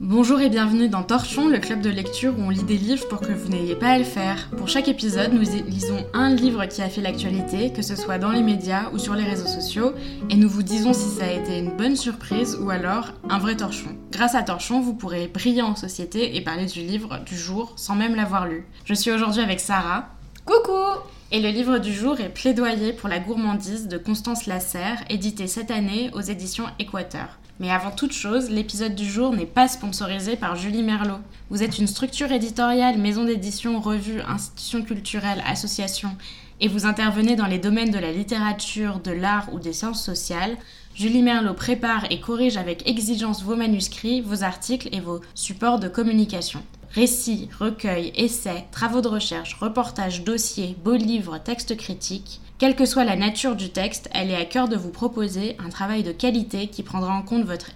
Bonjour et bienvenue dans Torchon, le club de lecture où on lit des livres pour que vous n'ayez pas à le faire. Pour chaque épisode, nous lisons un livre qui a fait l'actualité, que ce soit dans les médias ou sur les réseaux sociaux, et nous vous disons si ça a été une bonne surprise ou alors un vrai torchon. Grâce à Torchon, vous pourrez briller en société et parler du livre du jour sans même l'avoir lu. Je suis aujourd'hui avec Sarah. Coucou Et le livre du jour est Plaidoyer pour la gourmandise de Constance Lasserre, édité cette année aux éditions Équateur. Mais avant toute chose, l'épisode du jour n'est pas sponsorisé par Julie Merlot. Vous êtes une structure éditoriale, maison d'édition, revue, institution culturelle, association, et vous intervenez dans les domaines de la littérature, de l'art ou des sciences sociales. Julie Merlot prépare et corrige avec exigence vos manuscrits, vos articles et vos supports de communication. Récits, recueils, essais, travaux de recherche, reportages, dossiers, beaux livres, textes critiques. Quelle que soit la nature du texte, elle est à cœur de vous proposer un travail de qualité qui prendra en compte votre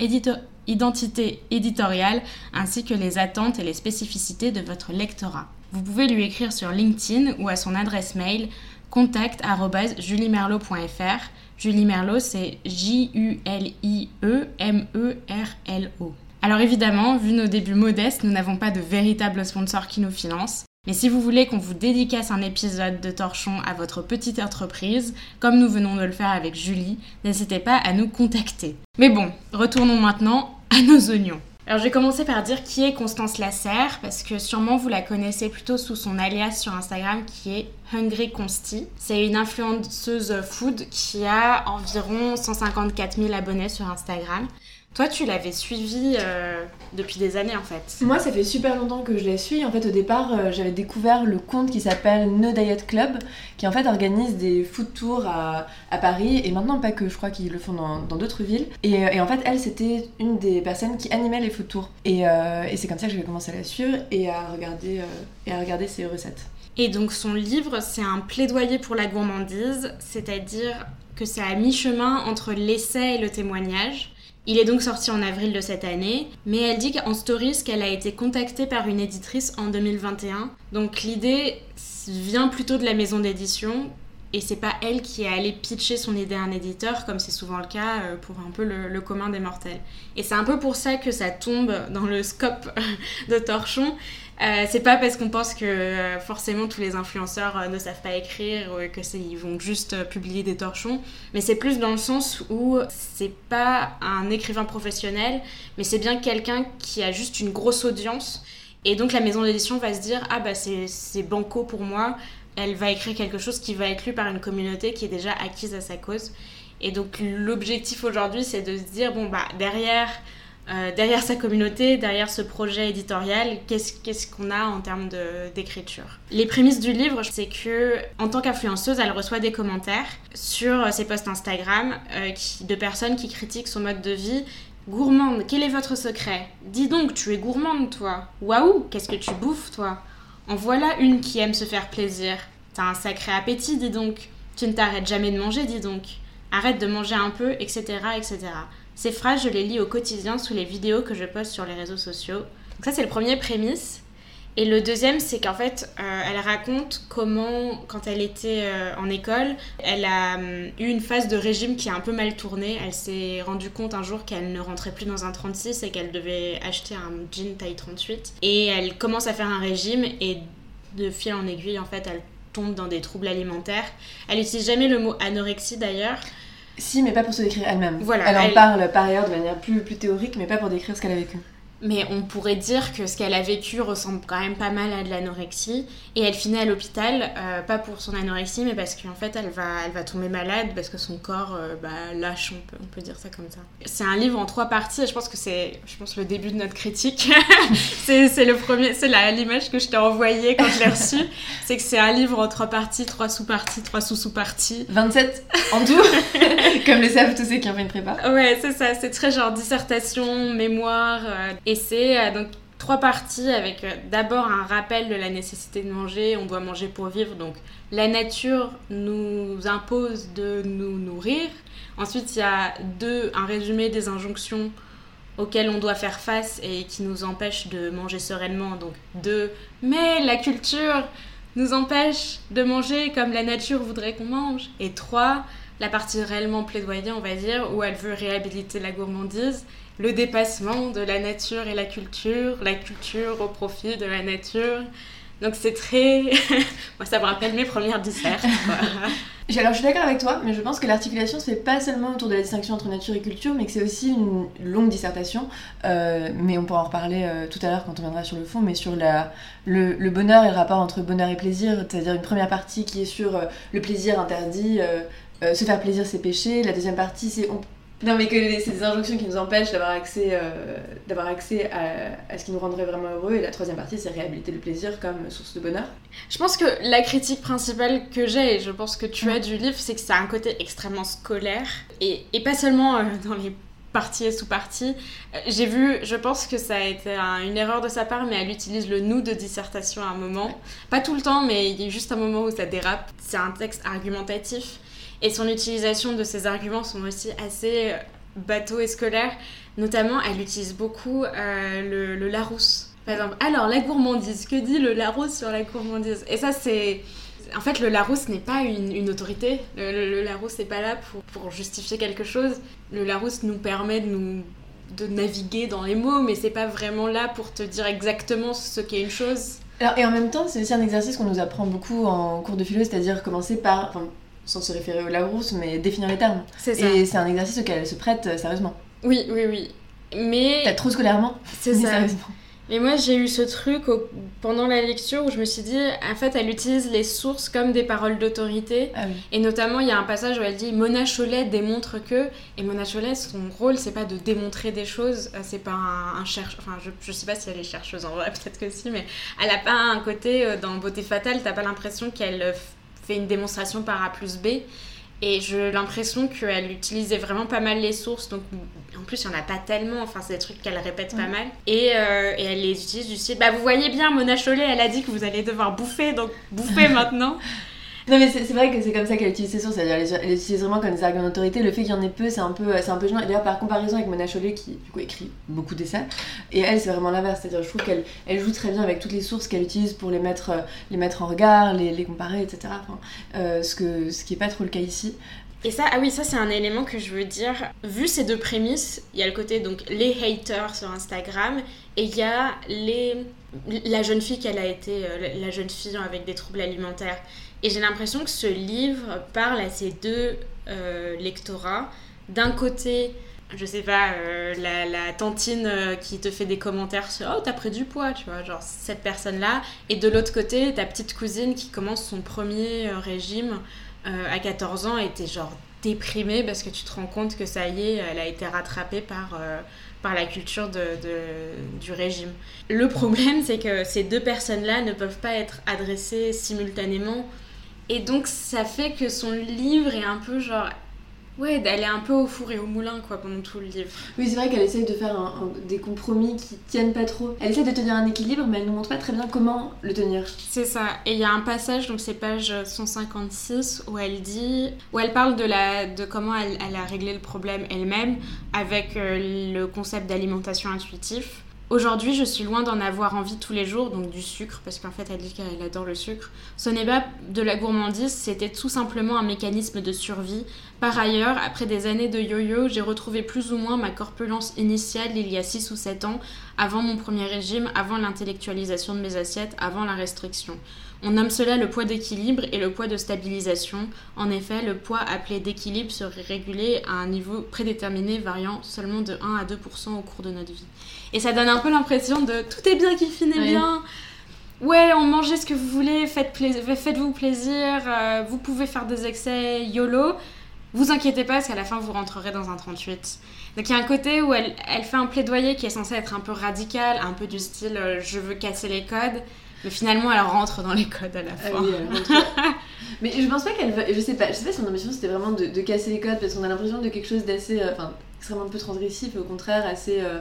identité éditoriale ainsi que les attentes et les spécificités de votre lectorat. Vous pouvez lui écrire sur LinkedIn ou à son adresse mail contact@juliemerlot.fr. Julie Merlot, c'est J-U-L-I-E-M-E-R-L-O. Alors évidemment, vu nos débuts modestes, nous n'avons pas de véritable sponsor qui nous finance. Mais si vous voulez qu'on vous dédicace un épisode de Torchon à votre petite entreprise, comme nous venons de le faire avec Julie, n'hésitez pas à nous contacter. Mais bon, retournons maintenant à nos oignons. Alors je vais commencer par dire qui est Constance Lasserre, parce que sûrement vous la connaissez plutôt sous son alias sur Instagram qui est Hungry Consti. C'est une influenceuse food qui a environ 154 000 abonnés sur Instagram. Toi, tu l'avais suivi euh, depuis des années en fait. Moi, ça fait super longtemps que je la suis. En fait, au départ, euh, j'avais découvert le compte qui s'appelle No Diet Club, qui en fait organise des food tours à, à Paris et maintenant pas que, je crois qu'ils le font dans d'autres villes. Et, euh, et, en fait, elle, c'était une des personnes qui animait les food tours. Et, et c'est comme ça que j'ai commencé à la suivre et à regarder, et à regarder ses recettes. Et donc son livre, c'est un plaidoyer pour la gourmandise, c'est-à-dire que c'est à mi-chemin entre l'essai et le témoignage. Il est donc sorti en avril de cette année, mais elle dit en stories qu'elle a été contactée par une éditrice en 2021. Donc l'idée vient plutôt de la maison d'édition et c'est pas elle qui est allée pitcher son idée à un éditeur comme c'est souvent le cas euh, pour un peu le, le commun des mortels. Et c'est un peu pour ça que ça tombe dans le scope de Torchon, euh, c'est pas parce qu'on pense que euh, forcément tous les influenceurs euh, ne savent pas écrire ou que ils vont juste publier des torchons, mais c'est plus dans le sens où c'est pas un écrivain professionnel, mais c'est bien quelqu'un qui a juste une grosse audience. Et donc la maison d'édition va se dire ah bah c'est banco pour moi, elle va écrire quelque chose qui va être lu par une communauté qui est déjà acquise à sa cause. Et donc l'objectif aujourd'hui c'est de se dire bon bah derrière euh, derrière sa communauté, derrière ce projet éditorial, qu'est-ce qu'on a en termes d'écriture? Les prémices du livre, c'est que en tant qu'influenceuse, elle reçoit des commentaires sur ses posts Instagram euh, de personnes qui critiquent son mode de vie. Gourmande, quel est votre secret? Dis donc, tu es gourmande, toi. Waouh, qu'est-ce que tu bouffes, toi? En voilà une qui aime se faire plaisir. T'as un sacré appétit, dis donc. Tu ne t'arrêtes jamais de manger, dis donc. Arrête de manger un peu, etc., etc. Ces phrases, je les lis au quotidien sous les vidéos que je poste sur les réseaux sociaux. Donc ça, c'est le premier prémisse. Et le deuxième, c'est qu'en fait, euh, elle raconte comment, quand elle était euh, en école, elle a euh, eu une phase de régime qui a un peu mal tourné. Elle s'est rendue compte un jour qu'elle ne rentrait plus dans un 36 et qu'elle devait acheter un jean taille 38. Et elle commence à faire un régime et de fil en aiguille, en fait, elle tombe dans des troubles alimentaires. Elle n'utilise jamais le mot anorexie d'ailleurs. Si, mais pas pour se décrire elle-même. Voilà, elle, en parle par ailleurs de manière plus, plus théorique, mais pas pour décrire ce qu'elle a vécu. Mais on pourrait dire que ce qu'elle a vécu ressemble quand même pas mal à de l'anorexie. Et elle finit à l'hôpital, euh, pas pour son anorexie, mais parce qu'en fait, elle va, elle va tomber malade parce que son corps euh, bah, lâche, on peut, on peut dire ça comme ça. C'est un livre en trois parties et je pense que c'est je pense, le début de notre critique. c'est le premier, c'est l'image que je t'ai envoyée quand je l'ai reçue. c'est que c'est un livre en trois parties, trois sous-parties, trois sous-sous-parties. 27 en tout, comme le savent tous ceux qui ont fait une prépa. Ouais, c'est ça, c'est très genre dissertation, mémoire. Euh, et c'est euh, donc trois parties avec euh, d'abord un rappel de la nécessité de manger, on doit manger pour vivre, donc la nature nous impose de nous nourrir. Ensuite, il y a deux, un résumé des injonctions auxquelles on doit faire face et qui nous empêchent de manger sereinement. Donc deux, mais la culture nous empêche de manger comme la nature voudrait qu'on mange. Et trois, la partie réellement plaidoyer, on va dire, où elle veut réhabiliter la gourmandise le dépassement de la nature et la culture, la culture au profit de la nature. Donc c'est très... Moi ça me rappelle mes premières dissertes. Alors je suis d'accord avec toi, mais je pense que l'articulation se fait pas seulement autour de la distinction entre nature et culture, mais que c'est aussi une longue dissertation. Euh, mais on pourra en reparler euh, tout à l'heure quand on viendra sur le fond, mais sur le, bonheur et le rapport entre bonheur et plaisir, c'est-à-dire une première partie qui est sur euh, le plaisir interdit, se faire plaisir c'est péché, la deuxième partie c'est non, mais que c'est des injonctions qui nous empêchent d'avoir accès, euh, d'avoir accès à, ce qui nous rendrait vraiment heureux. Et la troisième partie, c'est réhabiliter le plaisir comme source de bonheur. Je pense que la critique principale que j'ai, et je pense que tu as du livre, c'est que ça a un côté extrêmement scolaire. Et, et pas seulement euh, dans les parties et sous-parties. Euh, j'ai vu, je pense que ça a été une erreur de sa part, mais elle utilise le nous de dissertation à un moment. Pas tout le temps, mais il y a juste un moment où ça dérape. C'est un texte argumentatif. Et son utilisation de ces arguments sont aussi assez euh, bateaux et scolaires. Notamment, elle utilise beaucoup euh, le, Larousse. Par exemple, alors la gourmandise, que dit le Larousse sur la gourmandise? Et ça, c'est. En fait, le Larousse n'est pas une, autorité. Le, Larousse n'est pas là pour, justifier quelque chose. Le Larousse nous permet de nous de naviguer dans les mots, mais c'est pas vraiment là pour te dire exactement ce qu'est une chose. Alors, et en même temps, c'est aussi un exercice qu'on nous apprend beaucoup en cours de philo, c'est-à-dire commencer par, sans se référer au Larousse, mais définir les termes. C'est ça. Et c'est un exercice auquel elle se prête euh, sérieusement. Oui, oui, oui. Mais. Peut-être trop scolairement. C'est ça. Sérieusement. Et moi, j'ai eu ce truc pendant la lecture où je me suis dit, en fait, elle utilise les sources comme des paroles d'autorité. Ah et notamment, il y a un passage où elle dit Mona Cholet démontre que. Et Mona Cholet, son rôle, c'est pas de démontrer des choses, euh, c'est pas un, chercheur. Enfin, je, je sais pas si elle est chercheuse en vrai, peut-être que si, mais elle a pas un côté euh, dans Beauté Fatale, t'as pas l'impression qu'elle fait une démonstration par A plus B. Et j'ai l'impression qu'elle utilisait vraiment pas mal les sources. Donc, en plus, il n'y en a pas tellement. Enfin, c'est des trucs qu'elle répète pas mal. Et, euh, et, elle les utilise du style Bah, vous voyez bien, Mona Chollet, elle a dit que vous allez devoir bouffer, donc bouffez maintenant. Non mais c'est vrai que c'est comme ça qu'elle utilise ses sources, c'est-à-dire elle les utilise vraiment comme des arguments d'autorité. Le fait qu'il y en ait peu, c'est un peu, c'est un peu gênant. Et d'ailleurs par comparaison avec Mona Chollet qui du coup écrit beaucoup d'essais, et elle c'est vraiment l'inverse, c'est-à-dire je trouve qu'elle elle joue très bien avec toutes les sources qu'elle utilise pour les mettre, euh, les mettre en regard, les, les comparer, etc. Euh, ce, que, ce qui est pas trop le cas ici. Et ça, ah oui, ça c'est un élément que je veux dire. Vu ces deux prémices, il y a le côté donc les haters sur Instagram et il y a les la jeune fille qu'elle a été, euh, la jeune fille avec des troubles alimentaires. Et j'ai l'impression que ce livre parle à ces deux euh, lectorats. D'un côté, je sais pas, euh, la, tantine euh, qui te fait des commentaires sur Oh, t'as pris du poids, tu vois, genre cette personne-là. Et de l'autre côté, ta petite cousine qui commence son premier régime à 14 ans et t'es genre déprimée parce que tu te rends compte que ça y est, elle a été rattrapée par, par la culture de, du régime. Le problème, c'est que ces deux personnes-là ne peuvent pas être adressées simultanément et donc ça fait que son livre est un peu genre Ouais, d'aller un peu au four et au moulin quoi pendant tout le livre. Oui, c'est vrai qu'elle essaye de faire des compromis qui tiennent pas trop. Elle essaie de tenir un équilibre, mais elle nous montre pas très bien comment le tenir. C'est ça. Et il y a un passage, donc c'est page 156, où elle dit, où elle parle de la, de comment elle, elle a réglé le problème elle-même avec euh, le concept d'alimentation intuitif. Aujourd'hui, je suis loin d'en avoir envie tous les jours, donc du sucre, parce qu'en fait, elle dit qu'elle adore le sucre. Ce n'est pas de la gourmandise, c'était tout simplement un mécanisme de survie. Par ailleurs, après des années de yo-yo, j'ai retrouvé plus ou moins ma corpulence initiale il y a 6 ou 7 ans, avant mon premier régime, avant l'intellectualisation de mes assiettes, avant la restriction. On nomme cela le poids d'équilibre et le poids de stabilisation. En effet, le poids appelé d'équilibre serait régulé à un niveau prédéterminé variant seulement de 1 à 2% au cours de notre vie. Et ça donne un peu l'impression de tout est bien qui finit bien. Ouais, on mangeait ce que vous voulez, faites-vous plaisir, euh, vous pouvez faire des excès YOLO. Vous inquiétez pas parce qu'à la fin vous rentrerez dans un 38. Donc il y a un côté où elle, elle, fait un plaidoyer qui est censé être un peu radical, un peu du style euh, je veux casser les codes. Mais finalement, elle rentre dans les codes à la ah fin. mais je pense pas qu'elle va. Je sais pas, je sais pas si son ambition c'était vraiment de, casser les codes parce qu'on a l'impression de quelque chose d'assez. Euh, enfin, extrêmement peu transgressif, au contraire, assez. Euh,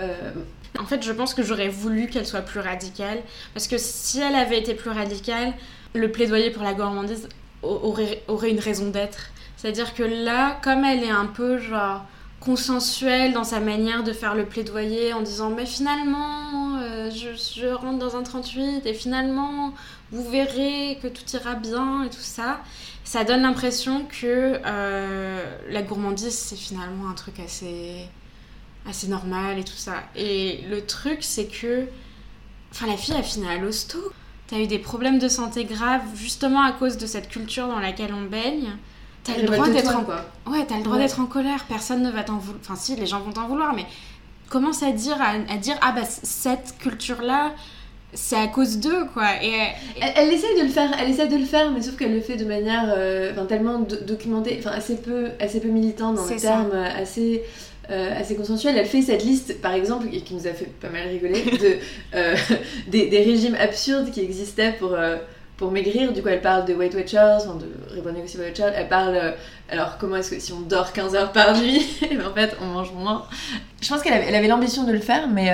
euh, en fait, je pense que j'aurais voulu qu'elle soit plus radicale. Parce que si elle avait été plus radicale, le plaidoyer pour la gourmandise aurait, aurait une raison d'être. C'est-à-dire que là, comme elle est un peu genre consensuelle dans sa manière de faire le plaidoyer en disant mais finalement euh, je, rentre dans un 38 et finalement vous verrez que tout ira bien et tout ça ça donne l'impression que euh, la gourmandise c'est finalement un truc assez c'est normal et tout ça. Et le truc, c'est que. Enfin, la fille a fini à l'hosto. T'as eu des problèmes de santé graves justement à cause de cette culture dans laquelle on baigne. T'as le droit d'être en... Ouais, as le droit d'être en colère. Personne ne va t'en vouloir. Enfin, si, les gens vont t'en vouloir, mais commence à dire, à, dire ah bah cette culture-là, c'est à cause d'eux quoi et, Elle, essaie de le faire elle essaie de le faire mais sauf qu'elle le fait de manière euh, tellement documentée enfin assez peu assez peu militant dans les termes assez euh, assez consensuelle. Elle fait cette liste, par exemple, et qui nous a fait pas mal rigoler, de, euh, des, des, régimes absurdes qui existaient pour, pour maigrir. Du coup, elle parle de Weight Watchers, de Reborn Watchers. Elle parle, alors comment est-ce que si on dort 15 heures par nuit, en fait, on mange moins. Je pense qu'elle avait, elle avait l'ambition de le faire, mais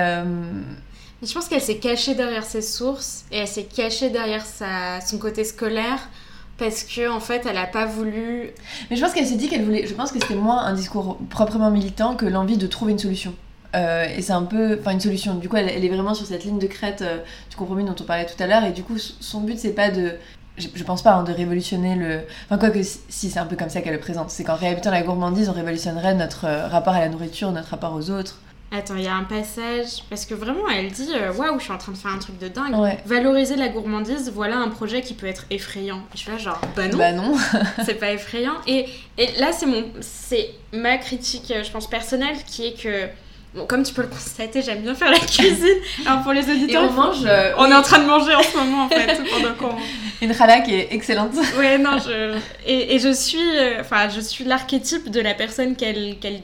je pense qu'elle s'est cachée derrière ses sources et elle s'est cachée derrière sa, son côté scolaire parce que en fait elle a pas voulu mais je pense qu'elle s'est dit qu'elle voulait je pense que c'était moins un discours proprement militant que l'envie de trouver une solution euh, et c'est un peu enfin une solution du coup elle, est vraiment sur cette ligne de crête euh, du compromis dont on parlait tout à l'heure et du coup son but c'est pas de je, pense pas hein, de révolutionner le enfin quoi que si c'est un peu comme ça qu'elle le présente c'est qu'en réhabilitant la gourmandise on révolutionnerait notre euh, rapport à la nourriture notre rapport aux autres Attends, il y a un passage, parce que vraiment, elle dit euh, Waouh, je suis en train de faire un truc de dingue. Valoriser la gourmandise, voilà un projet qui peut être effrayant. Et je suis là, genre, bah non. Bah non. c'est pas effrayant. Et, et là, c'est mon, c'est ma critique, je pense, personnelle, qui est que. Bon, comme tu peux le constater, j'aime bien faire la cuisine. Alors pour les auditeurs, on mange. Euh, on est en train de manger en ce moment en fait pendant qu'on. Une rala qui est excellente. Ouais non je et, et je suis enfin je suis l'archétype de la personne qu'elle qu'elle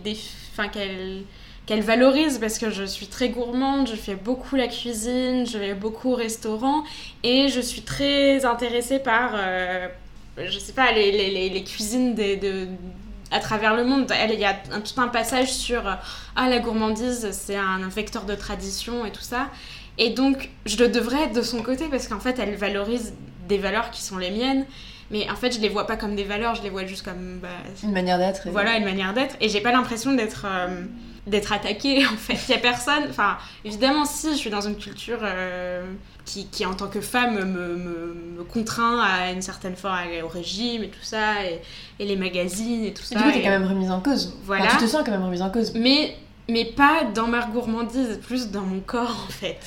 enfin qu'elle qu'elle valorise parce que je suis très gourmande, je fais beaucoup la cuisine, je vais beaucoup au restaurant et je suis très intéressée par, euh, je sais pas, les, les, les cuisines des, de, à travers le monde. Il y a un, tout un passage sur ah, la gourmandise, c'est un, vecteur de tradition et tout ça. Et donc, je le devrais être de son côté parce qu'en fait, elle valorise des valeurs qui sont les miennes. Mais en fait, je les vois pas comme des valeurs, je les vois juste comme. Bah, une manière d'être. Voilà, une manière d'être. Et j'ai pas l'impression d'être. Euh, d'être attaquée en fait. Il y a personne, enfin évidemment si je suis dans une culture euh, qui, qui, en tant que femme me, me, contraint à une certaine forme au régime et tout ça et, et les magazines et tout ça. Du coup t'es quand même remise en cause. Voilà. tu te sens quand même remise en cause. Mais mais pas dans ma gourmandise, plus dans mon corps en fait.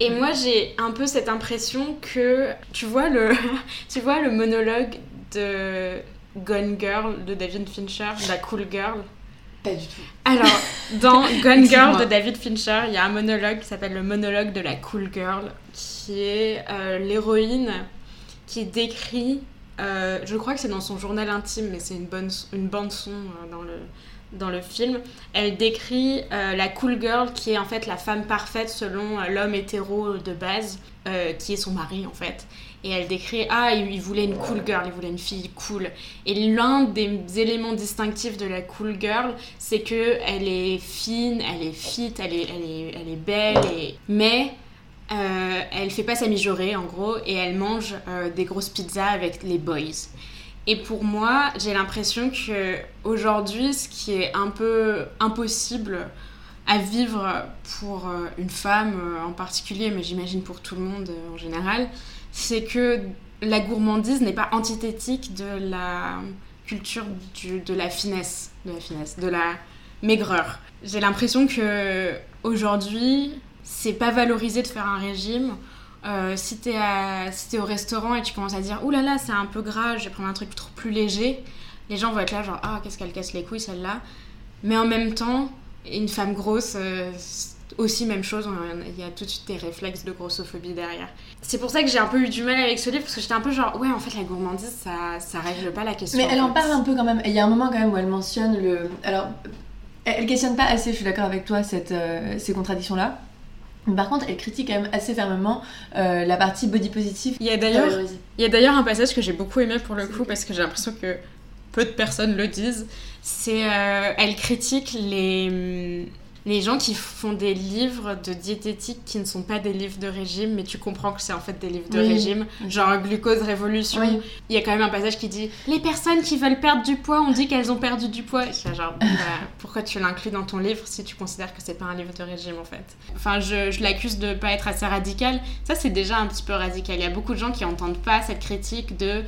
Et moi j'ai un peu cette impression que tu vois le tu vois le monologue de Gone Girl de David Fincher, la cool girl? Pas du tout. Alors, dans Gone Girl de David Fincher, il y a un monologue qui s'appelle le monologue de la cool girl, qui est euh, l'héroïne qui décrit, euh, je crois que c'est dans son journal intime, mais c'est une, bonne, une bande son euh, dans, le, dans le film. Elle décrit la cool girl qui est en fait la femme parfaite selon l'homme hétéro de base, qui est son mari en fait et elle décrit ah il voulait une cool girl il voulait une fille cool et l'un des éléments distinctifs de la cool girl c'est que elle est fine elle est fit elle est elle est, elle est belle mais euh, elle fait pas sa mijaurée en gros et elle mange euh, des grosses pizzas avec les boys et pour moi j'ai l'impression que aujourd'hui ce qui est un peu impossible à vivre pour euh, une femme euh, en particulier mais j'imagine pour tout le monde en général c'est que la gourmandise n'est pas antithétique de la culture de la finesse, de la finesse, de la maigreur. J'ai l'impression que aujourd'hui, c'est pas valorisé de faire un régime. Euh, si t'es es au restaurant et tu commences à dire ouh là là c'est un peu gras, je vais prendre un truc trop plus léger, les gens vont être là genre ah qu'est-ce qu'elle casse les couilles celle-là. Mais en même temps, une femme grosse, euh, aussi même chose, il y a tout de suite des réflexes de grossophobie derrière. C'est pour ça que j'ai un peu eu du mal avec ce livre, parce que j'étais un peu genre, ouais, en fait, la gourmandise, ça, ça règle pas la question. Mais elle en, parle un peu quand même, il y a un moment quand même où elle mentionne le... Alors, elle questionne pas assez, je suis d'accord avec toi, cette, euh, ces contradictions-là. Par contre, elle critique quand même assez fermement euh, la partie body positive. Il y a d'ailleurs, il y a d'ailleurs un passage que j'ai beaucoup aimé pour le coup parce que j'ai l'impression que peu de personnes le disent. C'est, euh, elle critique les les gens qui font des livres de diététique qui ne sont pas des livres de régime, mais tu comprends que c'est en fait des livres de régime, genre Glucose Révolution. Il y a quand même un passage qui dit Les personnes qui veulent perdre du poids, on dit qu'elles ont perdu du poids. Et genre, bah, pourquoi tu l'inclus dans ton livre si tu considères que c'est pas un livre de régime en fait? Enfin, je, je l'accuse de pas être assez radical. Ça, c'est déjà un petit peu radical. Il y a beaucoup de gens qui entendent pas cette critique de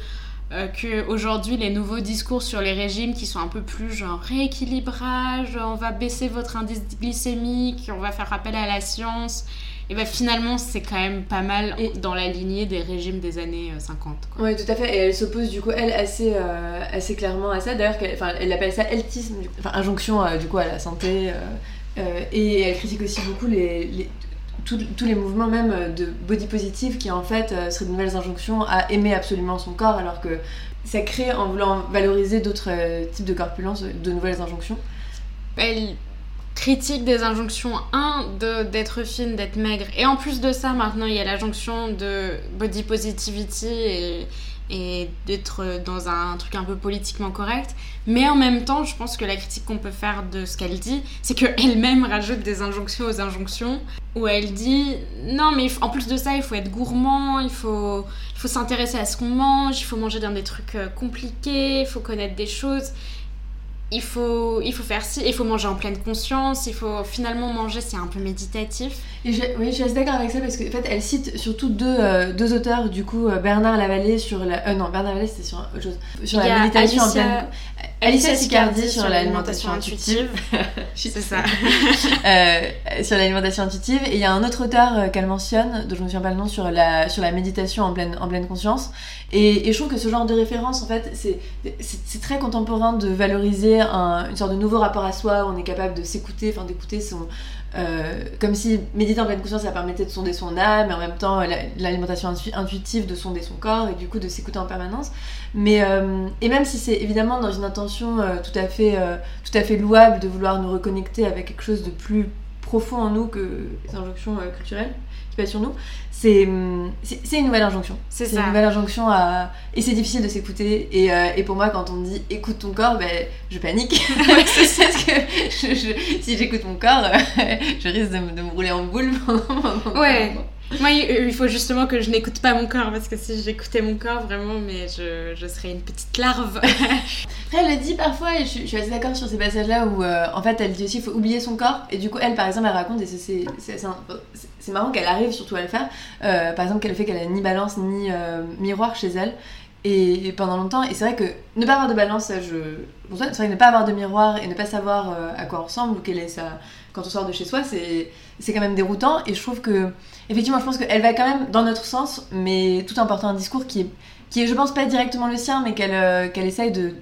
euh, que aujourd'hui les nouveaux discours sur les régimes qui sont un peu plus genre rééquilibrage, on va baisser votre indice glycémique, on va faire appel à la science. Et ben finalement, c'est quand même pas mal dans la lignée des régimes des années 50. Euh, oui, tout à fait. Et elle s'oppose du coup, elle, assez, euh, assez clairement à ça. D'ailleurs, elle, appelle ça eltisme, enfin injonction du coup à la santé. et elle critique aussi beaucoup les, tous, les mouvements même de body positive qui en fait seraient de nouvelles injonctions à aimer absolument son corps alors que ça crée en voulant valoriser d'autres types de corpulence de nouvelles injonctions. Elle critique des injonctions, un, d'être fine, d'être maigre. Et en plus de ça, maintenant, il y a l'injonction de body positivity et, et d'être dans un truc un peu politiquement correct. Mais en même temps, je pense que la critique qu'on peut faire de ce qu'elle dit, c'est qu'elle-même rajoute des injonctions aux injonctions, où elle dit non, mais en plus de ça, il faut être gourmand, il faut, il faut s'intéresser à ce qu'on mange, il faut manger dans des trucs euh, compliqués, il faut connaître des choses il faut, il faut faire ci, il faut manger en pleine conscience, il faut finalement manger, c'est un peu méditatif. Et oui, je suis assez d'accord avec ça parce qu'en fait, elle cite surtout deux, euh, deux auteurs, du coup, euh, Bernard Lavallée sur la. Euh, non, Bernard Lavallée, c'était sur autre chose. Sur la méditation en pleine. Alicia Sicardi sur, l'alimentation intuitive. c'est ça. sur l'alimentation intuitive. Et il y a un autre auteur qu'elle mentionne, dont je me souviens pas le nom, sur la, sur la méditation en pleine, en pleine conscience. Et, et je trouve que ce genre de référence, en fait, c'est très contemporain de valoriser un, une sorte de nouveau rapport à soi, où on est capable de s'écouter, enfin d'écouter son euh, comme si méditer en pleine conscience ça permettait de sonder son âme et en même temps l'alimentation intuitive de sonder son corps et du coup de s'écouter en permanence. Mais euh, et même si c'est évidemment dans une intention euh, tout à fait tout à fait louable de vouloir nous reconnecter avec quelque chose de plus profond en nous que les injonctions culturelles qui sur nous Hum, c'est une nouvelle injonction. C'est une nouvelle injonction à et c'est difficile de s'écouter et, euh, et, pour moi quand on me dit écoute ton corps, ben je panique parce que je, si j'écoute mon corps, je risque de me, de me rouler en boule pendant, ouais. Moi, il faut justement que je n'écoute pas mon corps, parce que si j'écoutais mon corps, vraiment, mais je, je serais une petite larve. Après, elle le dit parfois, et je, suis assez d'accord sur ces passages-là où, euh, en fait, elle dit aussi qu'il faut oublier son corps. Et du coup, elle, par exemple, elle raconte, et c'est marrant qu'elle arrive surtout à le faire, euh, par exemple, qu'elle fait qu'elle a ni balance ni euh, miroir chez elle. Et, pendant longtemps, et c'est vrai que ne pas avoir de balance, je. c'est vrai que ne pas avoir de miroir et ne pas savoir à quoi on ressemble ou quelle est sa. Quand on sort de chez soi, c'est quand même déroutant. Et je trouve que effectivement, je pense qu'elle va quand même dans notre sens, mais tout en portant un discours qui est, qui est je pense, pas directement le sien, mais qu'elle euh, essaye de,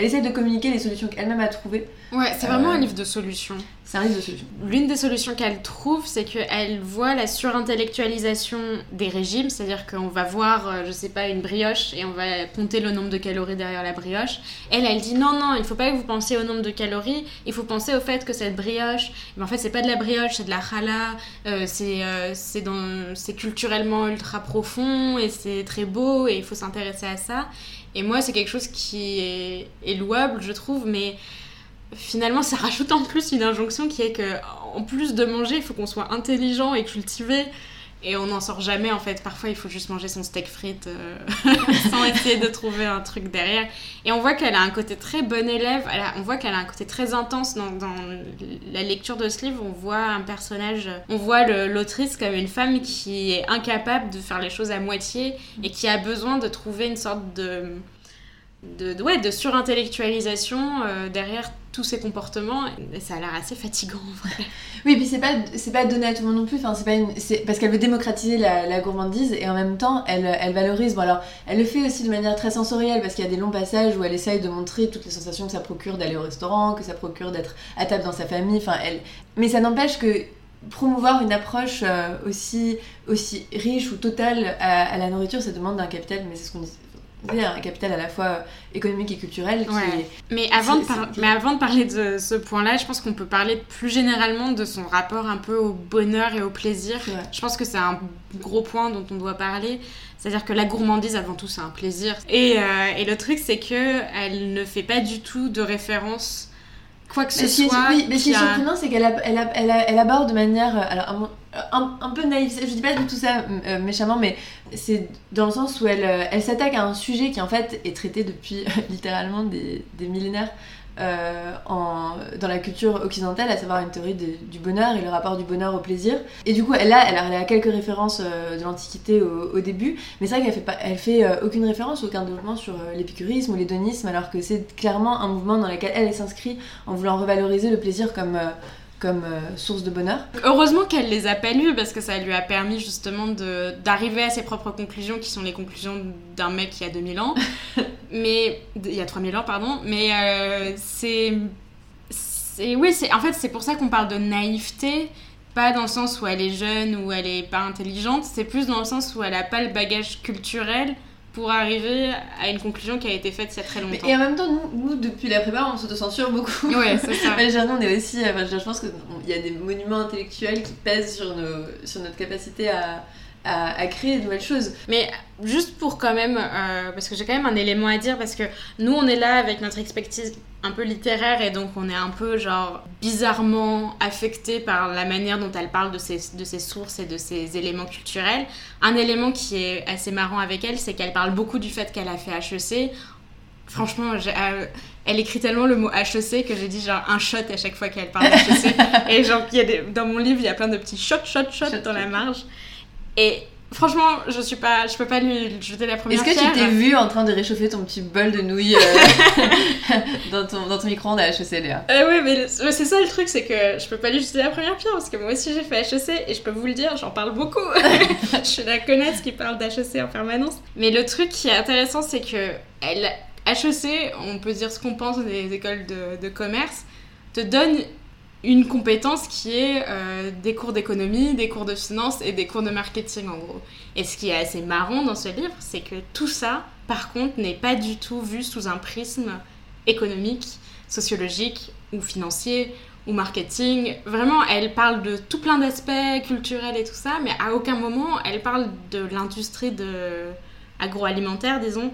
elle essaye de communiquer les solutions qu'elle-même a trouvées. Ouais, c'est vraiment un livre de solutions. C'est un livre de solutions. L'une des solutions qu'elle trouve, c'est qu'elle voit la surintellectualisation des régimes, c'est-à-dire qu'on va voir, euh, je sais pas, une brioche et on va compter le nombre de calories derrière la brioche. Elle, elle dit non, non, il faut pas que vous pensiez au nombre de calories, il faut penser au fait que cette brioche, mais en fait, c'est pas de la brioche, c'est de la challah, euh, c'est euh, c'est culturellement ultra profond et c'est très beau et il faut s'intéresser à ça. Et moi, c'est quelque chose qui est, louable, je trouve, mais finalement, ça rajoute en plus une injonction qui est que, en plus de manger, il faut qu'on soit intelligent et cultivé. Et on n'en sort jamais en fait. Parfois, il faut juste manger son steak frites euh, sans essayer de trouver un truc derrière. Et on voit qu'elle a un côté très bon élève. on voit qu'elle a un côté très intense dans, dans, la lecture de ce livre. On voit un personnage, on voit l'autrice comme une femme qui est incapable de faire les choses à moitié et qui a besoin de trouver une sorte de de, ouais, de surintellectualisation euh, derrière tous ces comportements. Et ça a l'air assez fatigant en vrai. Oui, puis c'est pas c'est pas donné à tout le monde non plus, enfin c'est pas une, parce qu'elle veut démocratiser la, gourmandise et en même temps elle, elle valorise. Bon alors elle le fait aussi de manière très sensorielle parce qu'il y a des longs passages où elle essaye de montrer toutes les sensations que ça procure d'aller au restaurant, que ça procure d'être à table dans sa famille, enfin elle mais ça n'empêche que promouvoir une approche euh, aussi, aussi riche ou totale à, la nourriture, ça demande d'un capital, mais c'est ce qu'on dit, un capital à la fois économique et culturel. mais, avant de mais avant de parler de ce point-là, je pense qu'on peut parler plus généralement de son rapport un peu au bonheur et au plaisir. Je pense que c'est un gros point dont on doit parler. C'est-à-dire que la gourmandise, avant tout, c'est un plaisir. Et, euh, et le truc, c'est que elle ne fait pas du tout de référence quoi que ce soit. oui, mais ce qui est surprenant, c'est qu'elle elle, elle, elle, aborde de manière euh, alors, un, un, peu naïve. Je dis pas du tout ça euh, méchamment, mais c'est dans le sens où elle, euh, elle s'attaque à un sujet qui en fait est traité depuis littéralement des, des millénaires euh, dans la culture occidentale, à savoir une théorie du bonheur et le rapport du bonheur au plaisir. Et du coup, elle a, elle a, quelques références euh, de l'Antiquité au, début, mais c'est vrai qu'elle fait, fait euh, aucune référence, aucun développement sur l'épicurisme ou l'hédonisme, alors que c'est clairement un mouvement dans lequel elle s'inscrit en voulant revaloriser le plaisir comme comme source de bonheur. Heureusement qu'elle les a pas lues parce que ça lui a permis justement d'arriver à ses propres conclusions qui sont les conclusions d'un mec qui a 2000 ans. mais il y a 3000 ans pardon, mais euh, c'est c'est oui, c'est en fait c'est pour ça qu'on parle de naïveté pas dans le sens où elle est jeune ou elle est pas intelligente, c'est plus dans le sens où elle a pas le bagage culturel pour arriver à une conclusion qui a été faite il y a très longtemps. Et en même temps, nous, nous depuis la prépa, on s'auto-censure beaucoup. Ouais, c'est ça. On est aussi. je pense qu'il y a des monuments intellectuels qui pèsent sur, nos, sur notre capacité à, à, créer de nouvelles choses. Mais juste pour quand même, euh, parce que j'ai quand même un élément à dire, parce que nous on est là avec notre expertise un peu littéraire et donc on est un peu genre bizarrement affecté par la manière dont elle parle de ses, de ses sources et de ses éléments culturels. Un élément qui est assez marrant avec elle, c'est qu'elle parle beaucoup du fait qu'elle a fait HEC. Franchement, euh, elle écrit tellement le mot HEC que j'ai dit genre un shot à chaque fois qu'elle parle d'HEC. et genre, y a des, dans mon livre, il y a plein de petits shots, shots, shots dans la marge. Et franchement, je suis pas, je peux pas lui jeter la première Est-ce que tu t'es vu en train de réchauffer ton petit bol de nouilles euh, dans ton, dans ton micro-ondes à HEC, Léa? Euh, Oui, mais c'est ça le truc, c'est que je peux pas lui jeter la première pierre parce que moi aussi j'ai fait HEC et je peux vous le dire, j'en parle beaucoup. je suis la connasse qui parle d'HEC en permanence. Mais le truc qui est intéressant, c'est que elle, HEC, on peut dire ce qu'on pense des écoles de, de commerce, te donne une compétence qui est euh, des cours d'économie, des cours de finance et des cours de marketing en gros. Et ce qui est assez marrant dans ce livre, c'est que tout ça, par contre, n'est pas du tout vu sous un prisme économique, sociologique ou financier ou marketing. Vraiment, elle parle de tout plein d'aspects culturels et tout ça, mais à aucun moment elle parle de l'industrie agroalimentaire, disons,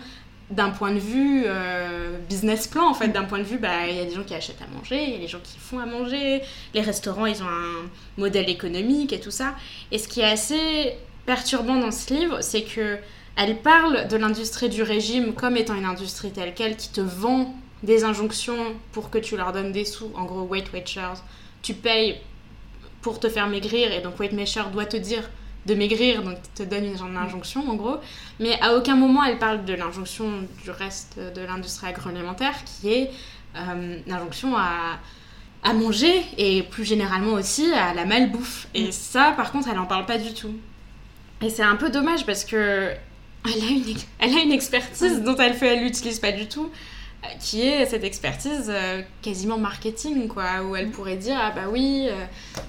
d'un point de vue euh, business plan en fait. D'un point de vue bah il y a des gens qui achètent à manger il y a des gens qui font à manger. Les restaurants ils ont un modèle économique et tout ça. Et ce qui est assez perturbant dans ce livre c'est que elle parle de l'industrie du régime comme étant une industrie telle quelle qui te vend des injonctions pour que tu leur donnes des sous. En gros Weight Watchers tu payes pour te faire maigrir et donc Weight Watcher doit te dire de maigrir, donc te donne une genre d'injonction en gros. Mais à aucun moment elle parle de l'injonction du reste de l'industrie agroalimentaire qui est euh, l'injonction à, à manger et plus généralement aussi à la malbouffe. Et mm. ça par contre elle en parle pas du tout. Et c'est un peu dommage parce que elle a une, elle a une expertise dont elle fait elle l'utilise pas du tout euh, qui est cette expertise euh, quasiment marketing quoi où elle mm. pourrait dire ah bah oui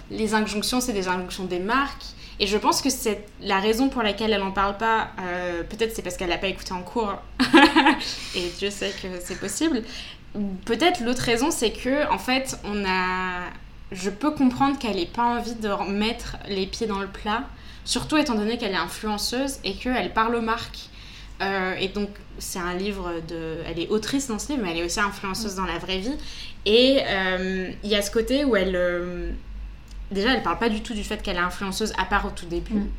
les injonctions c'est des injonctions des marques et je pense que c'est la raison pour laquelle elle n'en parle pas. Euh, peut-être c'est parce qu'elle n'a pas écouté en cours. et Dieu sait que c'est possible. Peut-être l'autre raison, c'est que, en fait, on a. Je peux comprendre qu'elle n'ait pas envie de mettre les pieds dans le plat. Surtout étant donné qu'elle est influenceuse et qu'elle parle aux marques. Euh, et donc, c'est un livre de. Elle est autrice dans ce livre, mais elle est aussi influenceuse dans la vraie vie. Et euh, il y a ce côté où elle déjà, elle parle pas du tout du fait qu'elle est influenceuse à part au tout début. Mm.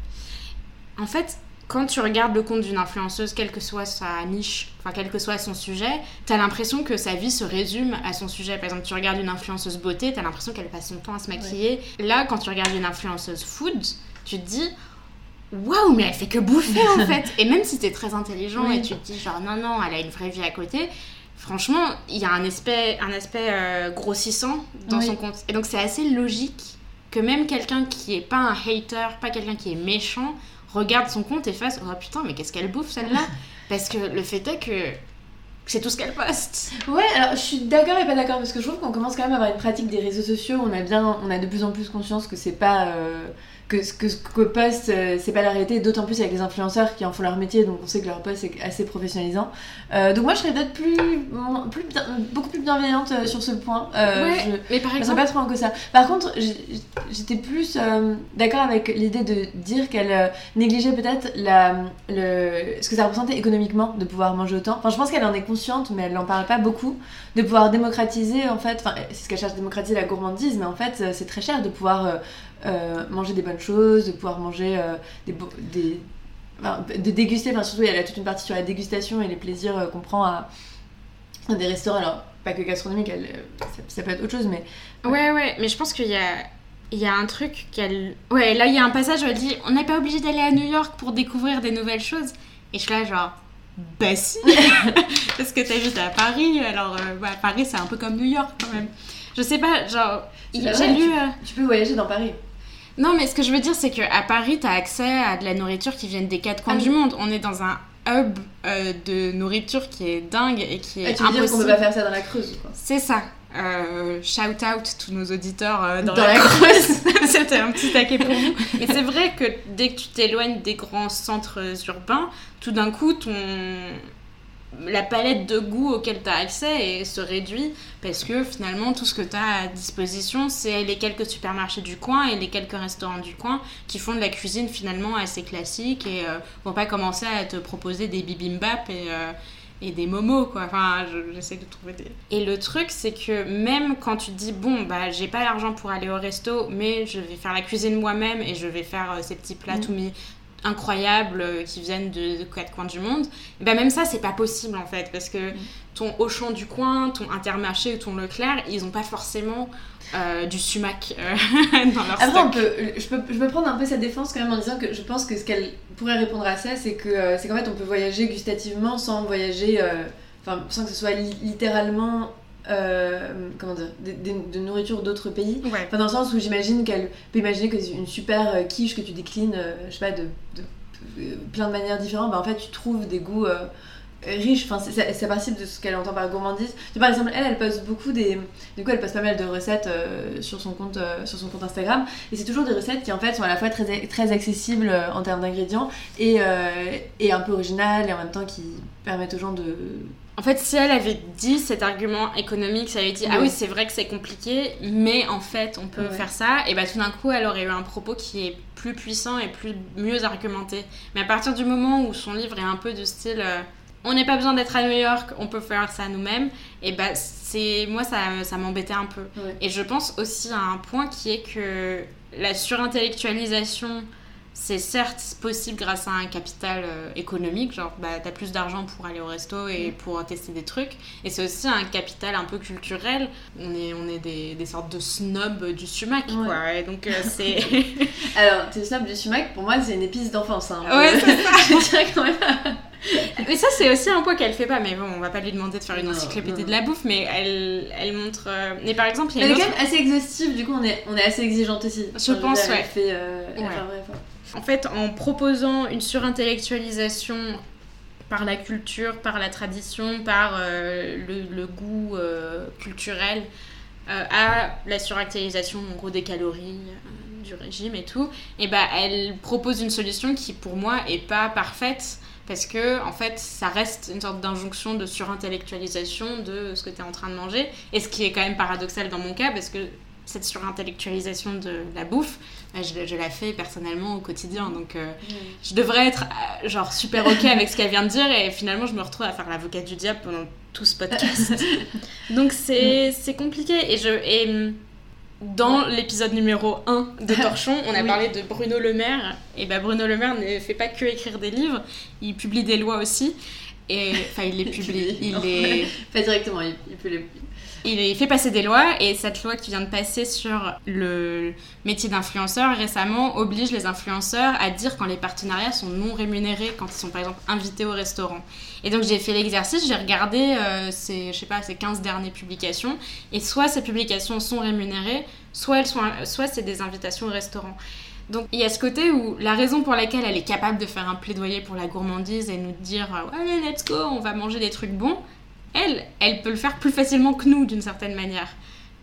En fait, quand tu regardes le compte d'une influenceuse, quelle que soit sa niche, enfin quel que soit son sujet, tu as l'impression que sa vie se résume à son sujet. Par exemple, tu regardes une influenceuse beauté, tu as l'impression qu'elle passe son temps à se maquiller. Là, quand tu regardes une influenceuse food, tu te dis waouh, mais elle fait que bouffer en fait. Et même si tu es très intelligent et tu te dis genre non, non, elle a une vraie vie à côté, franchement, il y a un aspect, un aspect euh, grossissant dans son compte. Et donc c'est assez logique que même quelqu'un qui est pas un hater, pas quelqu'un qui est méchant, regarde son compte et fasse Oh putain, mais qu'est-ce qu'elle bouffe celle-là Parce que le fait est que c'est tout ce qu'elle poste. Ouais, alors je suis d'accord et pas d'accord parce que je trouve qu'on commence quand même à avoir une pratique des réseaux sociaux. On a bien, on a de plus en plus conscience que c'est pas euh, que ce que, que poste, euh, c'est pas la réalité, d'autant plus avec les influenceurs qui en font leur métier, donc on sait que leur poste est assez professionnalisant. Euh, donc moi je serais peut-être plus, plus beaucoup plus bienveillante euh, sur ce point. ouais, mais par exemple. pas trop que ça. Par contre, j'étais plus d'accord avec l'idée de dire qu'elle négligeait peut-être la, le, ce que ça représentait économiquement de pouvoir manger autant. Enfin, je pense qu'elle en est consciente, mais elle n'en parle pas beaucoup. De pouvoir démocratiser, en fait, enfin, c'est ce qu'elle cherche, démocratiser la gourmandise, mais en fait, c'est très cher de pouvoir manger des bonnes choses, de pouvoir manger euh, des, des de déguster, enfin surtout il y a toute une partie sur la dégustation et les plaisirs euh, qu'on prend à, des restaurants. Alors pas que gastronomique, elle, ça, ça peut être autre chose, mais Ouais, ouais, mais je pense qu'il y a, il y a un truc qu'elle. Ouais, là, il y a un passage où elle dit On n'est pas obligé d'aller à New York pour découvrir des nouvelles choses. Et je suis là, genre. Bah si Parce que t'habites à Paris, alors euh, bah, Paris c'est un peu comme New York quand même. Je sais pas, genre. J'ai lu. tu- euh, tu peux voyager dans Paris. Non, mais ce que je veux dire, c'est qu'à Paris, t'as accès à de la nourriture qui vient des quatre coins Ah oui. du monde. On est dans un hub euh, de nourriture qui est dingue et qui est Ah, tu veux dire qu'on impossible. peut pas faire ça dans la Creuse. C'est ça. Euh, shout out tous nos auditeurs euh, dans, Dans la, la Creuse. C'était un petit taquet pour vous. Mais c'est vrai que dès que tu t'éloignes des grands centres urbains, tout d'un coup, ton la palette de goûts auquel tu as accès et se réduit parce que finalement tout ce que tu as à disposition c'est les quelques supermarchés du coin et les quelques restaurants du coin qui font de la cuisine finalement assez classique et euh, vont pas commencer à te proposer des bibimbap et, euh, et des momos quoi enfin je- j'essaie de trouver des et le truc c'est que même quand tu te dis bon bah j'ai pas l'argent pour aller au resto mais je vais faire la cuisine moi-même et je vais faire euh, ces petits plats Mm. tout mis incroyables euh, qui viennent de, de quatre coins du monde et ben même ça c'est pas possible en fait parce que ton Auchan du coin ton Intermarché ou ton Leclerc ils ont pas forcément euh, du sumac euh, dans leur Après, on stock. peut, je, peux, je peux prendre un peu sa défense quand même en disant que je pense que ce qu'elle pourrait répondre à ça, c'est que c'est qu'en fait, on peut voyager gustativement sans voyager, enfin, sans que ce soit li- littéralement, euh, comment dire, de nourriture d'autres pays. ouais Enfin, dans le sens où j'imagine qu'elle peut imaginer que une super euh, quiche que tu déclines, euh, je sais pas, de, de- plein de manières différentes, bah en fait, tu trouves des goûts euh, riches. Enfin, c'est- c'est participe de ce qu'elle entend par gourmandise. Par exemple, elle, elle poste beaucoup des. Du coup, elle poste pas mal de recettes sur, son compte, sur son compte Instagram. Et c'est toujours des recettes qui, en fait, sont à la fois très, très accessibles en termes d'ingrédients et, et un peu originales et en même temps qui permettent aux gens de. En fait, si elle avait dit cet argument économique, ça avait dit ah oui c'est vrai que c'est compliqué, mais en fait on peut Ouais. faire ça, et bah tout d'un coup elle aurait eu un propos qui est plus puissant et plus mieux argumenté. Mais à partir du moment où son livre est un peu de style euh, on n'est pas besoin d'être à New York, on peut faire ça nous-mêmes, et bah c'est moi ça, ça m'embêtait un peu. Ouais. Et je pense aussi à un point qui est que la surintellectualisation, c'est certes possible grâce à un capital euh, économique, genre bah, t'as plus d'argent pour aller au resto et pour tester des trucs, et c'est aussi un capital un peu culturel. On est, on est des, des sortes de snobs du sumac, Ouais. quoi. Et donc euh, c'est. Alors, tes snaps du sumac, pour moi, c'est une épice d'enfance. Hein. Ouais, c'est dirais quand même. Mais ça, c'est aussi un point qu'elle fait pas, mais bon, on va pas lui demander de faire une Non, encyclopédie non. de la bouffe, mais elle, elle montre. euh, Mais par exemple, il y a Elle est quand même assez exhaustive, du coup, on est, on est assez exigeante aussi. Je pense, ouais. Elle fait, Ouais. En fait, en proposant une surintellectualisation par la culture, par la tradition, par euh, le, goût euh, culturel, euh, à la surintellectualisation en gros des calories, du régime et tout, et ben elle propose une solution qui pour moi est pas parfaite parce que en fait ça reste une sorte d'injonction de surintellectualisation de ce que tu es en train de manger et ce qui est quand même paradoxal dans mon cas parce que cette surintellectualisation de la bouffe, bah, je, je la fais personnellement au quotidien donc euh, je devrais être euh, genre super ok avec ce qu'elle vient de dire et finalement je me retrouve à faire l'avocat du diable pendant tout ce podcast. Donc c'est compliqué et je et hum, dans l'épisode numéro 1 de Torchon, on a Oui. parlé de Bruno Le Maire et bah Bruno Le Maire ne fait pas que écrire des livres, il publie des lois aussi. Et enfin, il les publie, il les Pas directement, il, il peut les. Il fait passer des lois et cette loi qui vient de passer sur le métier d'influenceur récemment oblige les influenceurs à dire quand les partenariats sont non rémunérés quand ils sont par exemple invités au restaurant. Et donc j'ai fait l'exercice, j'ai regardé euh, ces, je sais pas, ces 15 dernières publications et soit ces publications sont rémunérées, soit, elles sont, soit c'est des invitations au restaurant. Donc il y a ce côté où la raison pour laquelle elle est capable de faire un plaidoyer pour la gourmandise et nous dire euh, allez let's go, on va manger des trucs bons, elle, elle peut le faire plus facilement que nous d'une certaine manière.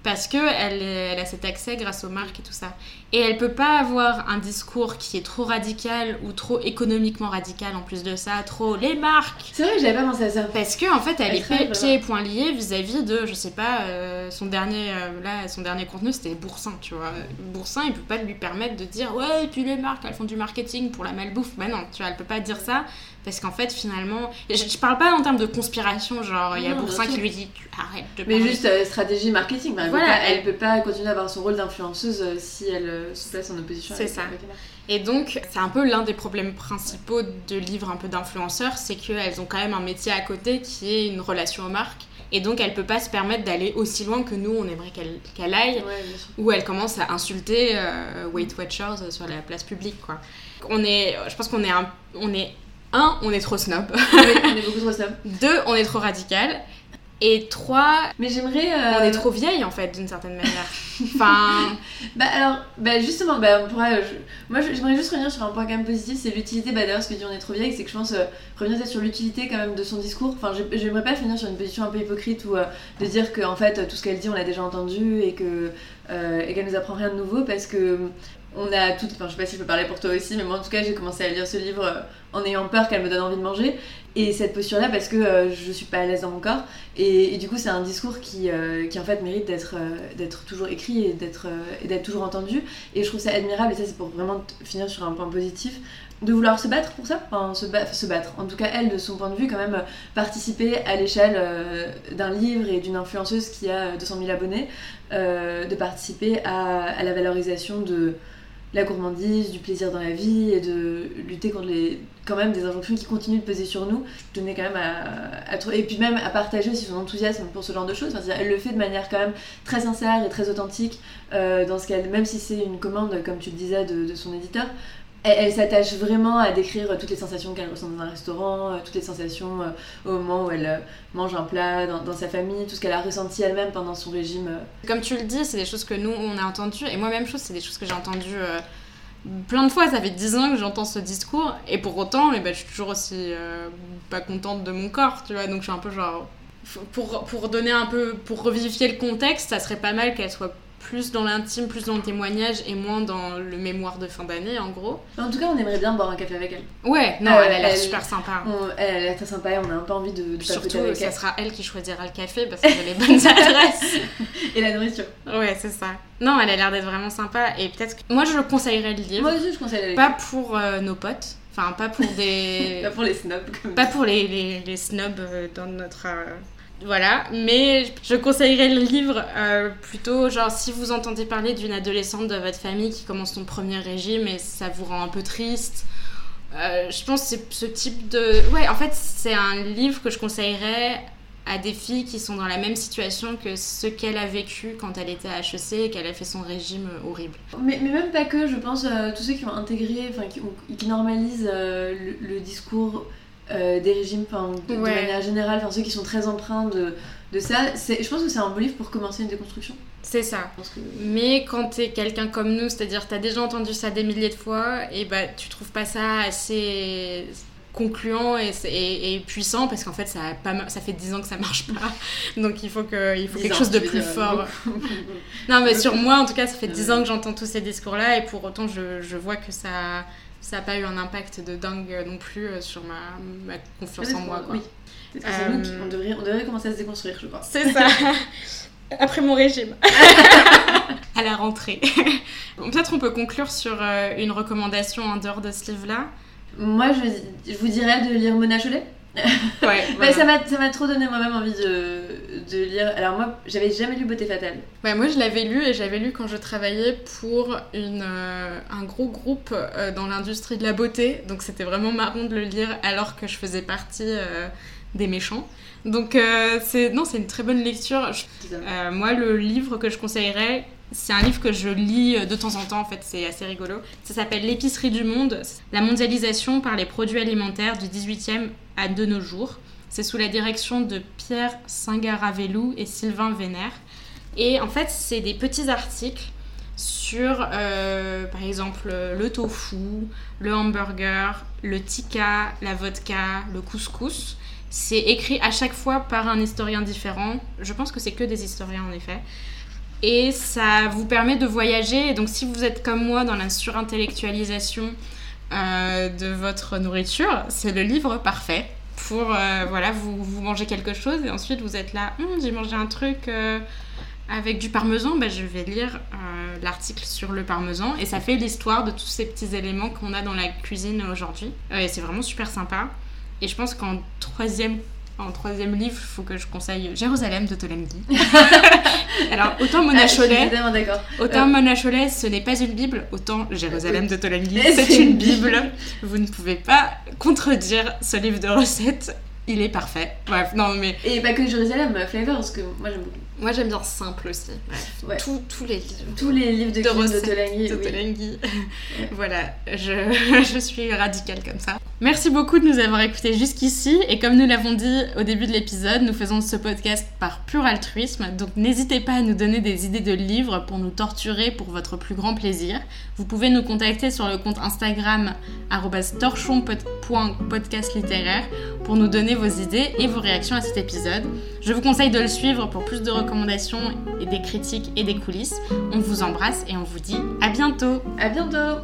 Parce que elle, a cet accès grâce aux marques et tout ça. Et elle peut pas avoir un discours qui est trop radical ou trop économiquement radical en plus de ça, trop les marques. C'est vrai que j'avais pas pensé à ça. Parce que en fait, elle, Elle est pieds et poings liés vis-à-vis de, je sais pas, euh, son dernier, euh, là, son dernier contenu, c'était Boursin, tu vois. Boursin, il peut pas lui permettre de dire, ouais, et puis les marques, elles font du marketing pour la malbouffe. Bah non, tu vois, elle peut pas dire ça parce qu'en fait, finalement, je, je parle pas en termes de conspiration, genre il y a Boursin qui lui dit, tu arrêtes de Mais parler. juste euh, stratégie marketing. bah, elle, Voilà, peut pas, elle- elle peut pas continuer à avoir son rôle d'influenceuse euh, si elle euh, se place en opposition C'est avec, ça. Et donc, c'est un peu l'un des problèmes principaux de livres un peu d'influenceurs, c'est qu'elles ont quand même un métier à côté qui est une relation aux marques. Et donc, elle peut pas se permettre d'aller aussi loin que nous, on aimerait qu'elle qu'elle aille. Ouais, bien sûr. Où elle commence à insulter euh, Weight Watchers sur la place publique, quoi. On est, je pense qu'on est un, on est un, on est trop snob. Oui, on est beaucoup trop snob. Deux, on est trop radical. Et trois, Mais j'aimerais. euh, on est trop vieille en fait, d'une certaine manière. Enfin, Bah alors, bah justement, bah on pourra, je- moi je- j'aimerais juste revenir sur un point quand même positif, c'est l'utilité, bah d'ailleurs ce que dit on est trop vieille, c'est que je pense euh, revenir peut-être sur l'utilité quand même de son discours, enfin j'ai- j'aimerais pas finir sur une position un peu hypocrite ou euh, de dire que en fait tout ce qu'elle dit on l'a déjà entendu et que euh, et qu'elle nous apprend rien de nouveau parce que on a tout, enfin je sais pas si je peux parler pour toi aussi, mais moi en tout cas j'ai commencé à lire ce livre euh, en ayant peur qu'elle me donne envie de manger. Et cette posture là parce que euh, je suis pas à l'aise dans mon corps. Et, du coup c'est un discours qui, euh, qui en fait mérite d'être euh, toujours écrit et d'être toujours entendu. Et je trouve ça admirable et ça c'est pour vraiment finir sur un point positif de vouloir se battre pour ça, enfin se, ba- se battre. En tout cas, elle, de son point de vue, quand même, participer à l'échelle d'un livre et d'une influenceuse qui a 200 000 abonnés, de participer à, à la valorisation de la gourmandise, du plaisir dans la vie et de lutter contre les quand même des injonctions qui continuent de peser sur nous. Je tenais quand même à, et puis même à partager aussi son enthousiasme pour ce genre de choses. Elle le fait de manière quand même très sincère et très authentique euh, dans ce qu'elle, même si c'est une commande comme tu le disais de son éditeur, elle, s'attache vraiment à décrire toutes les sensations qu'elle ressent dans un restaurant, euh, toutes les sensations euh, au moment où elle euh, mange un plat dans, sa famille, tout ce qu'elle a ressenti elle-même pendant son régime. euh. comme tu le dis, c'est des choses que nous on a entendues et moi même chose, c'est des choses que j'ai entendues euh, plein de fois. Ça fait 10 ans que j'entends ce discours et pour autant, eh ben, je suis toujours aussi euh, pas contente de mon corps, tu vois. Donc je suis un peu genre pour pour donner un peu pour revivifier le contexte, ça serait pas mal qu'elle soit plus dans l'intime, plus dans le témoignage et moins dans le mémoire de fin d'année en gros. En tout cas, on aimerait bien boire un café avec elle. Ouais, non, Euh, elle a l'air super sympa. On- elle a l'air très sympa et on a un peu envie de, de Surtout, avec ça elle. sera elle qui choisira le café parce qu'elle a les bonnes adresses. Et la nourriture. Ouais, c'est ça. Non, elle a l'air d'être vraiment sympa et peut-être que... Moi, je le conseillerais le livre. Moi aussi, je conseille la lecture. Pas pour euh, nos potes, enfin pas pour des... Pas pour les snobs. Comme pas pour les, les, les snobs euh, dans notre... euh, Voilà, mais je conseillerais le livre euh, plutôt, genre, si vous entendez parler d'une adolescente de votre famille qui commence son premier régime et ça vous rend un peu triste, euh, je pense que c'est ce type de... Ouais, en fait, c'est un livre que je conseillerais à des filles qui sont dans la même situation que ce qu'elle a vécu quand elle était à HEC et qu'elle a fait son régime horrible. Mais, mais même pas que, je pense, euh, tous ceux qui ont intégré, enfin, qui, normalisent euh, le discours euh, des régimes, de, de Ouais. manière générale, enfin, ceux qui sont très empreints de, de ça, je pense que c'est un bon livre pour commencer une déconstruction. C'est ça. Que... Mais quand t'es quelqu'un comme nous, c'est-à-dire t'as déjà entendu ça des milliers de fois, et bah tu trouves pas ça assez concluant et, c'est- et, et puissant parce qu'en fait ça, a pas, ça fait 10 ans que ça marche pas donc il faut, que, il faut quelque chose de plus fort non mais sur moi en tout cas ça fait 10 ans que j'entends tous ces discours là et pour autant je, je vois que ça ça a pas eu un impact de dingue non plus euh, sur ma, ma confiance en moi quoi. Oui. Peut-être que c'est nous qui Euh, on devrait, on devrait commencer à se déconstruire, je crois. C'est ça. Après mon régime. à la rentrée. Bon, Peut-être on peut conclure sur euh, une recommandation en dehors de ce livre-là. Moi, je, je vous dirais de lire Mona Chollet. Ouais, Bah, ça m'a trop donné moi-même envie de, de lire. Alors moi, j'avais jamais lu Beauté Fatale. Ouais, moi je l'avais lu et j'avais lu quand je travaillais pour une, euh, un gros groupe euh, dans l'industrie de la beauté. Donc c'était vraiment marrant de le lire alors que je faisais partie euh, des méchants. Donc c'est non, c'est une très bonne lecture. Je- moi, le livre que je conseillerais, c'est un livre que je lis de temps en temps, en fait, c'est assez rigolo. Ça s'appelle L'épicerie du monde, la mondialisation par les produits alimentaires du 18e à de nos jours. C'est sous la direction de Pierre Singaravelou et Sylvain Vénère. Et en fait, c'est des petits articles sur, euh, par exemple, le tofu, le hamburger, le tikka, la vodka, le couscous. C'est écrit à chaque fois par un historien différent. Je pense que c'est que des historiens en effet. Et ça vous permet de voyager. Donc si vous êtes comme moi dans la surintellectualisation euh, de votre nourriture, c'est le livre parfait pour euh, voilà vous, vous mangez quelque chose et ensuite vous êtes là Hum, j'ai mangé un truc euh, avec du parmesan bah, je vais lire l'article sur le parmesan et ça fait l'histoire de tous ces petits éléments qu'on a dans la cuisine aujourd'hui. Et c'est vraiment super sympa. Et je pense qu'en troisième en troisième livre, il faut que je conseille Jérusalem de Tolenghi. Alors, autant Mona Ah, d'accord. autant Mona Chollet, ce n'est pas une Bible, autant Jérusalem de Tolenghi, Mais c'est une une Bible. Vous ne pouvez pas contredire ce livre de recettes. Il est parfait. Bref, non mais. Et pas que Jérusalem, Flavor, parce que moi j'aime beaucoup. Moi j'aime bien simple aussi. Ouais. Tous, tous les livres. Tous les livres de, De Kim de recettes Tolenghi, de oui. Voilà, je, je suis radicale comme ça. Merci beaucoup de nous avoir écoutés jusqu'ici. Et comme nous l'avons dit au début de l'épisode, nous faisons ce podcast par pur altruisme. Donc n'hésitez pas à nous donner des idées de livres pour nous torturer pour votre plus grand plaisir. Vous pouvez nous contacter sur le compte Instagram torchon.podcast littéraire pour nous donner vos idées et vos réactions à cet épisode. Je vous conseille de le suivre pour plus de et des critiques et des coulisses. On vous embrasse et on vous dit à bientôt À bientôt